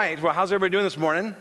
Right. Well, how's everybody doing this morning?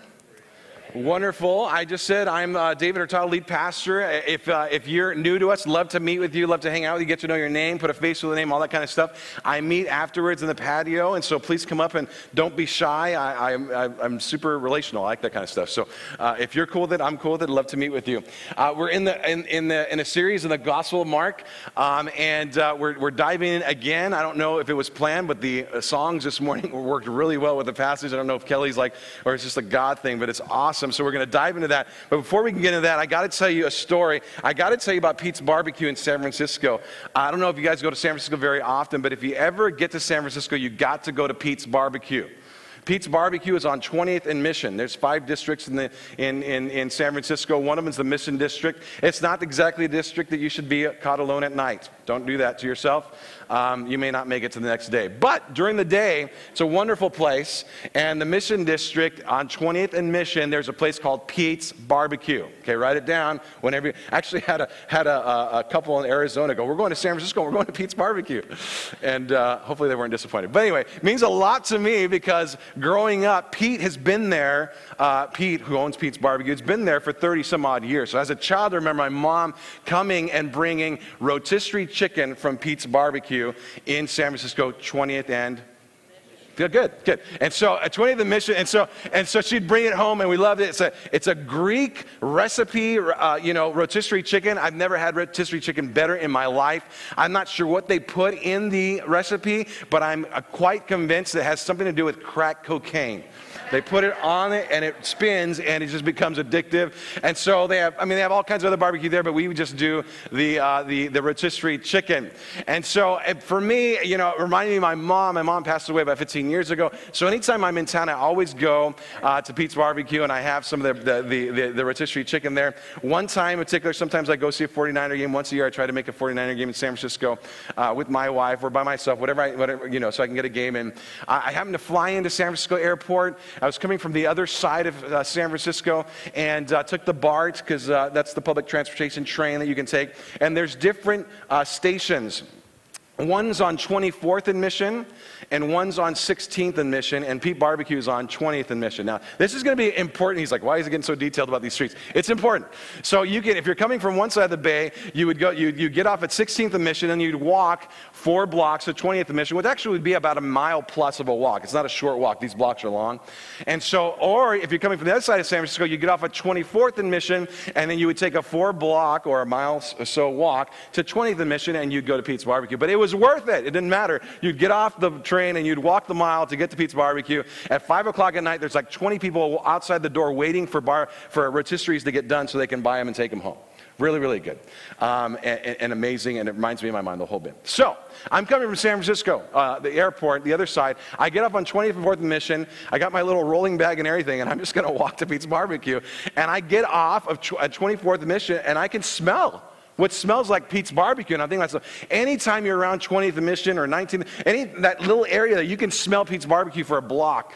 Wonderful. I just said I'm uh, David Hurtado, lead pastor. If, uh, if you're new to us, love to meet with you, love to hang out with you, get to know your name, put a face with a name, all that kind of stuff. I meet afterwards in the patio, and so please come up and don't be shy. I, am super relational. I like that kind of stuff. So uh, if you're cool with it, I'm cool with it. Love to meet with you. Uh, we're in, the, in, in, the, in a series in the Gospel of Mark, um, and uh, we're, we're diving in again. I don't know if it was planned, but the uh, songs this morning worked really well with the passage. I don't know if Kelly's like, or it's just a God thing, but it's awesome awesome. So we're going to dive into that. But before we can get into that, I got to tell you a story. I got to tell you about Pete's Barbecue in San Francisco. I don't know if you guys go to San Francisco very often, but if you ever get to San Francisco, you got to go to Pete's Barbecue. Pete's Barbecue is on 20th and Mission. There's five districts in, the, in, in, in San Francisco. One of them is the Mission District. It's not exactly a district that you should be caught alone at night. Don't do that to yourself um, you may not make it to the next day. But during the day, it's a wonderful place. And the Mission District on 20th and Mission, there's a place called Pete's Barbecue. Okay, write it down. Whenever you actually had a had a, a, couple in Arizona go, we're going to San Francisco. We're going to Pete's Barbecue, and uh, hopefully they weren't disappointed. But anyway, it means a lot to me because growing up, Pete has been there. Uh, Pete, who owns Pete's Barbecue, has been there for 30 some odd years. So as a child, I remember my mom coming and bringing rotisserie chicken from Pete's Barbecue in San Francisco, 20th and Good, good, good. And so at 20th and Mission, and so and so she'd bring it home, and we loved it. It's a it's a Greek recipe, uh, you know, rotisserie chicken. I've never had rotisserie chicken better in my life. I'm not sure what they put in the recipe, but I'm uh, quite convinced it has something to do with crack cocaine. They put it on it and it spins and it just becomes addictive. And so they have, I mean, they have all kinds of other barbecue there, but we just do the, uh, the, the rotisserie chicken. And so for me, you know, it reminded me of my mom. My mom passed away about 15 years ago. So anytime I'm in town, I always go uh, to Pete's Barbecue and I have some of the, the, the, the, rotisserie chicken there. One time in particular, sometimes I go see a 49er game. Once a year, I try to make a 49er game in San Francisco uh, with my wife or by myself, whatever, I, whatever, you know, so I can get a game in. I, I to fly into San Francisco Airport. I was coming from the other side of uh, San Francisco and uh, took the BART because uh, that's the public transportation train that you can take. And there's different uh, stations. One's on 24th and Mission, and one's on 16th and Mission, and Pete Barbecue's on 20th and Mission. Now, this is going to be important. He's like, why is he getting so detailed about these streets? It's important. So you can, if you're coming from one side of the bay, you would go, you you get off at 16th and Mission, and you'd walk four blocks to 20th and Mission, which actually would be about a mile plus of a walk. It's not a short walk. These blocks are long. And so, or if you're coming from the other side of San Francisco, you get off at 24th and Mission, and then you would take a four block or a mile or so walk to 20th and Mission, and you'd go to Pete's Barbecue. But it was worth it. It didn't matter. You'd get off the train train and you'd walk the mile to get to Pete's Barbecue. At 5 o'clock at night, there's like 20 people outside the door waiting for, bar, for rotisseries to get done so they can buy them and take them home. Really, really good. Um, and, and, amazing, and it reminds me of my mind the whole bit. So, I'm coming from San Francisco, uh, the airport, the other side. I get up on 24th and 4th Mission. I got my little rolling bag and everything, and I'm just going to walk to Pete's Barbecue. And I get off of tw- at 24th Mission, and I can smell what smells like Pete's barbecue. And I think that's so. anytime you're around 20th Mission or 19th, any that little area that you can smell Pete's barbecue for a block.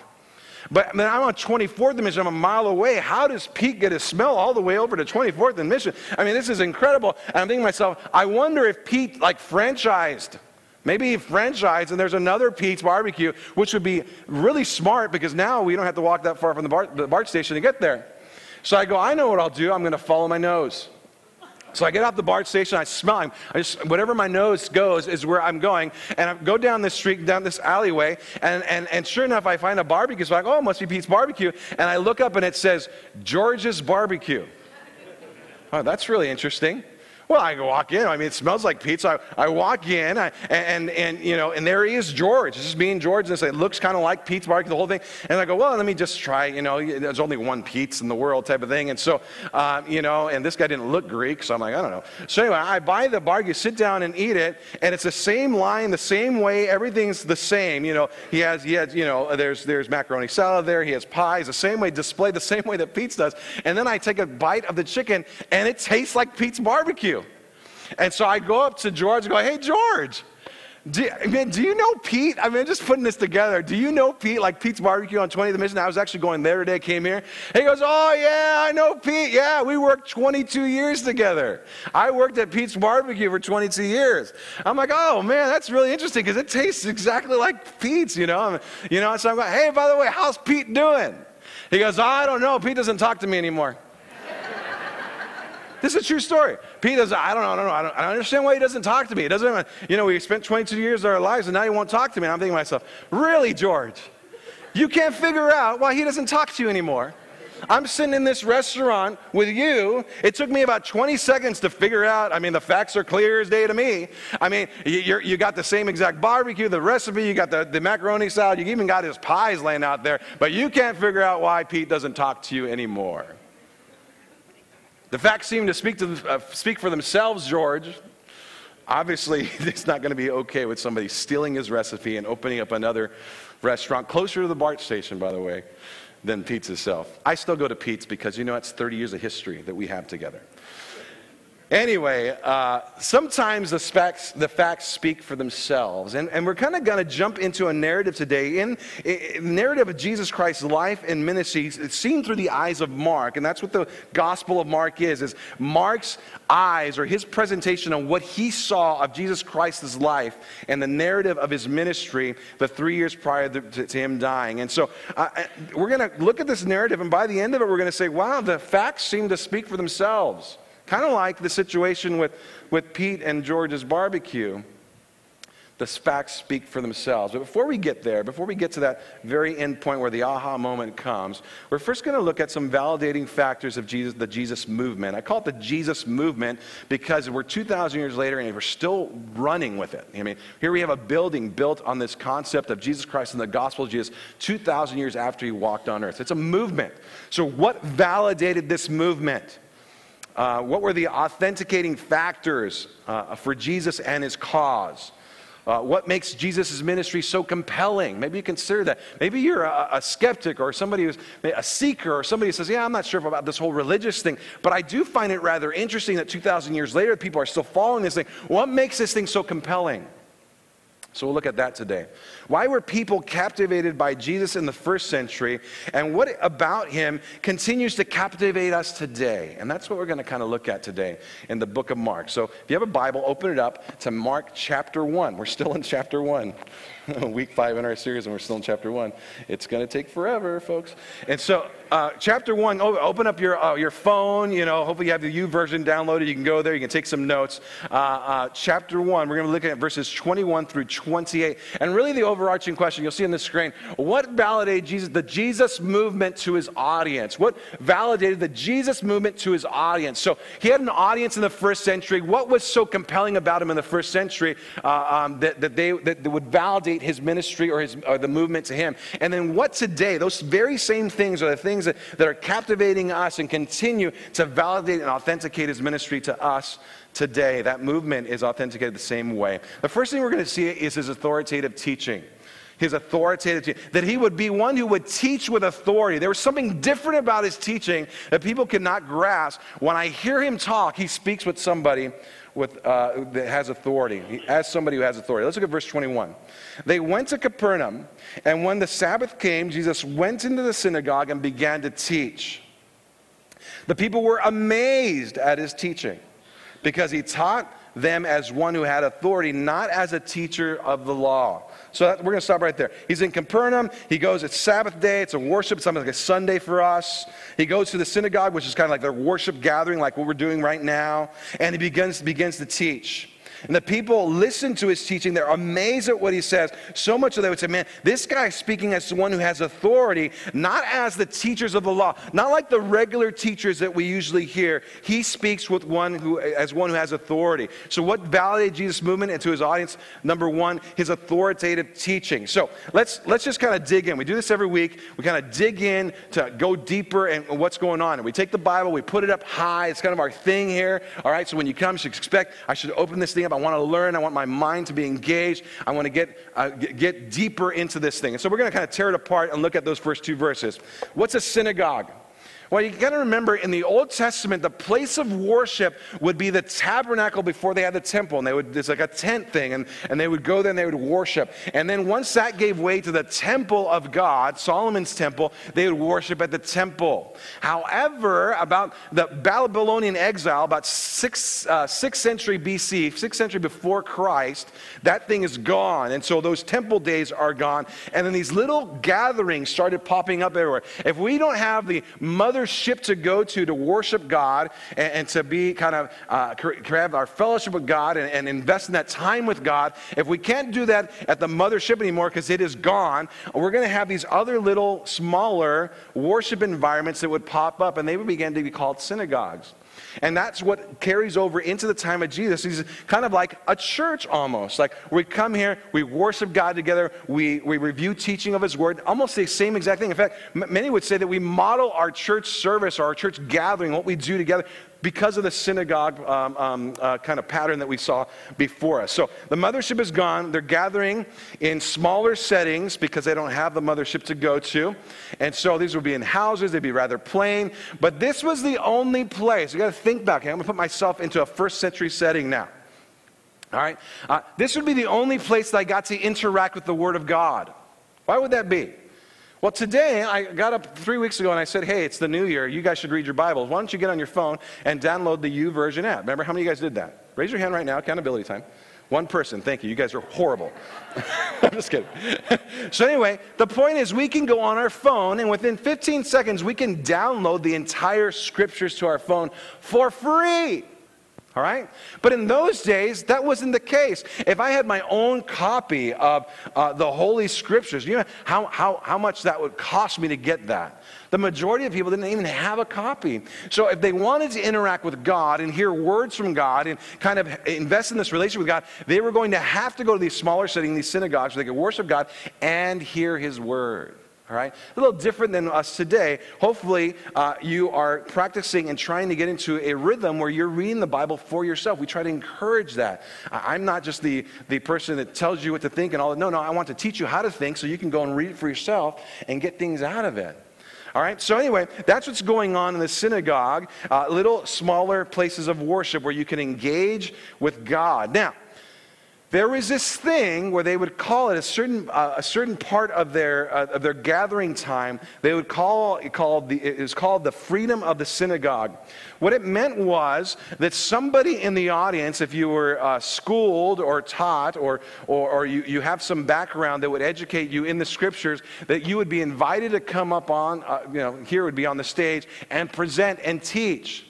But then I'm on 24th Mission, I'm a mile away. How does Pete get his smell all the way over to 24th and Mission? I mean, this is incredible. And I'm thinking to myself, I wonder if Pete like franchised. Maybe he franchised and there's another Pete's barbecue, which would be really smart because now we don't have to walk that far from the BART, the BART station to get there. So I go, I know what I'll do. I'm going to follow my nose. So I get off the BART station, I smell him. I just, whatever my nose goes is where I'm going. And I go down this street, down this alleyway, and, and, and sure enough, I find a barbecue. So I go, oh, it must be Pete's Barbecue. And I look up and it says, George's Barbecue. Oh, that's really interesting. Well, I walk in. I mean, it smells like pizza. I, I walk in, I, and, and, you know, and there he is, George. This is me and George. And it looks kind of like Pete's barbecue, the whole thing. And I go, well, let me just try. You know, there's only one Pete's in the world, type of thing. And so, um, you know, and this guy didn't look Greek, so I'm like, I don't know. So anyway, I buy the bar. You sit down and eat it, and it's the same line, the same way. Everything's the same. You know, he has, he has, you know, there's there's macaroni salad there. He has pies, the same way, displayed the same way that Pete's does. And then I take a bite of the chicken, and it tastes like Pete's barbecue. And so I go up to George and go, hey, George, Do, man, do you know Pete? I mean, just putting this together. Do you know Pete? Like Pete's Barbecue on 20th Mission. I was actually going there today, came here. He goes, Oh, yeah, I know Pete. Yeah, we worked 22 years together. I worked at Pete's Barbecue for 22 years. I'm like, Oh, man, that's really interesting because it tastes exactly like Pete's, you know? I'm, You know, so I'm like, Hey, by the way, how's Pete doing? He goes, oh, I don't know. Pete doesn't talk to me anymore. This is a true story. Pete does, I don't know, I don't know, I don't, I don't understand why he doesn't talk to me. He doesn't, you know, we spent 22 years of our lives and now he won't talk to me. And I'm thinking to myself, really, George? You can't figure out why he doesn't talk to you anymore. I'm sitting in this restaurant with you. It took me about 20 seconds to figure out. I mean, the facts are clear as day to me. I mean, you, you got the same exact barbecue, the recipe, you got the, the macaroni salad, you even got his pies laying out there, but you can't figure out why Pete doesn't talk to you anymore. The facts seem to speak, to, uh, speak for themselves, George. Obviously, it's not going to be okay with somebody stealing his recipe and opening up another restaurant closer to the BART station, by the way, than Pete's itself. I still go to Pete's because, you know, it's 30 years of history that we have together. Anyway, uh, sometimes the facts, the facts speak for themselves. And, and we're kind of going to jump into a narrative today. In, narrative of Jesus Christ's life and ministry, it's seen through the eyes of Mark. And that's what the Gospel of Mark is, is Mark's eyes or his presentation on what he saw of Jesus Christ's life and the narrative of his ministry the three years prior to, to him dying. And so uh, uh we're going to look at this narrative. And by the end of it, we're going to say, wow, the facts seem to speak for themselves. Kind of like the situation with, with Pete and George's barbecue. The facts speak for themselves. But before we get there, before we get to that very end point where the aha moment comes, we're first going to look at some validating factors of Jesus, the Jesus movement. I call it the Jesus movement because we're 2,000 years later and we're still running with it. I mean, here we have a building built on this concept of Jesus Christ and the gospel of Jesus 2,000 years after he walked on earth. It's a movement. So, what validated this movement? Uh, what were the authenticating factors uh, for Jesus and his cause? Uh, what makes Jesus' ministry so compelling? Maybe you consider that. Maybe you're a, a, skeptic or somebody who's a seeker or somebody who says, Yeah, I'm not sure about this whole religious thing, but I do find it rather interesting that 2,000 years later, people are still following this thing. What makes this thing so compelling? So we'll look at that today. Why were people captivated by Jesus in the first century, and what about him continues to captivate us today? And that's what we're going to kind of look at today in the book of Mark. So if you have a Bible, open it up to Mark chapter 1. We're still in chapter 1. Week 5 in our series, and we're still in chapter 1. It's going to take forever, folks. And so uh, chapter one, open up your, uh, your phone. You know, hopefully you have the YouVersion downloaded. You can go there. You can take some notes. Uh, uh chapter one, we're going to be looking at verses 21 through 28. And really the overarching question you'll see on the screen, what validated Jesus, the Jesus movement to his audience? What validated the Jesus movement to his audience? So he had an audience in the first century. What was so compelling about him in the first century uh, um, that, that, they, that would validate his ministry or, his, or the movement to him? And then what today, those very same things are the things things that, that are captivating us and continue to validate and authenticate his ministry to us today. That movement is authenticated the same way. The first thing we're going to see is his authoritative teaching his authoritative that he would be one who would teach with authority. There was something different about his teaching that people could not grasp. When i hear him talk he speaks with somebody with, uh, that has authority. As somebody who has authority. Let's look at verse 21 they went to capernaum and when the sabbath came jesus went into the synagogue and began to teach. The people were amazed at his teaching because he taught them as one who had authority not as a teacher of the law so that, we're going to stop right there. He's in Capernaum. He goes, it's Sabbath day. It's a worship, something like a Sunday for us. He goes to the synagogue, which is kind of like their worship gathering, like what we're doing right now. And he begins, begins to teach. And the people listen to his teaching. They're amazed at what he says. So much that they would say, man, this guy is speaking as one who has authority, not as the teachers of the law, not like the regular teachers that we usually hear. He speaks with one who, as one who has authority. So what validated Jesus' movement into his audience? Number one, his authoritative teaching. So let's, let's just kind of dig in. We do this every week. We kind of dig in to go deeper and what's going on. And we take the Bible, we put it up high. It's kind of our thing here. All right, so when you come, you should expect I should open this thing up I want to learn. I want my mind to be engaged. I want to get, uh, get deeper into this thing. And so we're going to kind of tear it apart and look at those first two verses. What's a synagogue? Well, you got to remember in the Old Testament, the place of worship would be the tabernacle before they had the temple. And they would, it's like a tent thing, and, and they would go there and they would worship. And then once that gave way to the temple of God, Solomon's temple, they would worship at the temple. However, about the Babylonian exile, about 6th, uh, 6th century BC, 6th century before Christ, that thing is gone. And so those temple days are gone. And then these little gatherings started popping up everywhere. If we don't have the mother ship to go to to worship God and, and to be kind of uh, have our fellowship with God and, and, invest in that time with God. If we can't do that at the mothership anymore because it is gone, we're going to have these other little smaller worship environments that would pop up and they would begin to be called synagogues. And that's what carries over into the time of Jesus. He's kind of like a church almost. Like we come here, we worship God together, we, we review teaching of His Word, almost the same exact thing. In fact, m- many would say that we model our church service or our church gathering, what we do together, because of the synagogue um, um, uh, kind of pattern that we saw before us. So the mothership is gone. They're gathering in smaller settings because they don't have the mothership to go to. And so these would be in houses, they'd be rather plain. But this was the only place. You got to think back. I'm going to put myself into a first century setting now. All right? Uh, this would be the only place that I got to interact with the Word of God. Why would that be? Well, today I got up three weeks ago and I said, hey, it's the new year. You guys should read your Bibles. Why don't you get on your phone and download the YouVersion app? Remember how many of you guys did that? Raise your hand right now, accountability time. One person, thank you. You guys are horrible. I'm just kidding. so, anyway, the point is we can go on our phone and within 15 seconds we can download the entire scriptures to our phone for free. All right? But in those days, that wasn't the case. If I had my own copy of uh, the Holy Scriptures, you know how, how, how much that would cost me to get that? The majority of people didn't even have a copy. So if they wanted to interact with God and hear words from God and kind of invest in this relationship with God, they were going to have to go to these smaller settings, these synagogues, where they could worship God and hear His word. All right? A little different than us today. Hopefully, uh, you are practicing and trying to get into a rhythm where you're reading the Bible for yourself. We try to encourage that. I'm not just the, the person that tells you what to think and all that. No, no, I want to teach you how to think so you can go and read it for yourself and get things out of it. All right, so anyway, that's what's going on in the synagogue, uh, little smaller places of worship where you can engage with God. Now, there was this thing where they would call it a certain, uh, a certain part of their, uh, of their gathering time. They would call it called the, it was called the freedom of the synagogue. What it meant was that somebody in the audience, if you were uh, schooled or taught or, or, or you, you have some background that would educate you in the scriptures, that you would be invited to come up on, uh, you know, here would be on the stage and present and teach.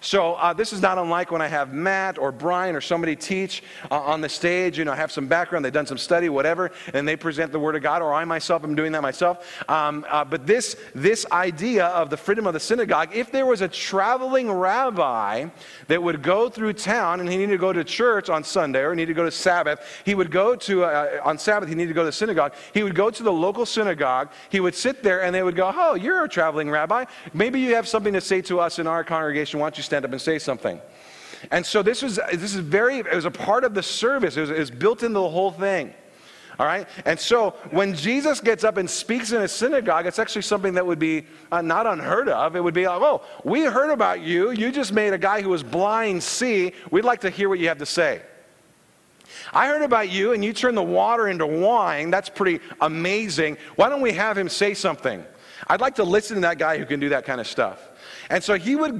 So uh, this is not unlike when I have Matt or Brian or somebody teach uh, on the stage. You know, have some background, they've done some study, whatever, and they present the Word of God. Or I myself am doing that myself. Um, uh, but this this idea of the freedom of the synagogue, if there was a traveling rabbi that would go through town and he needed to go to church on Sunday or he needed to go to Sabbath, he would go to uh, on Sabbath. He needed to go to the synagogue. He would go to the local synagogue. He would sit there, and they would go, "Oh, you're a traveling rabbi. Maybe you have something to say to us in our congregation. Why don't you?" Stand up and say something. And so this was, this is very, it was a part of the service. It was, it was built into the whole thing. All right? And so when Jesus gets up and speaks in a synagogue, it's actually something that would be uh, not unheard of. It would be like, oh, we heard about you. You just made a guy who was blind see. We'd like to hear what you have to say. I heard about you and you turned the water into wine. That's pretty amazing. Why don't we have him say something? I'd like to listen to that guy who can do that kind of stuff. And so he would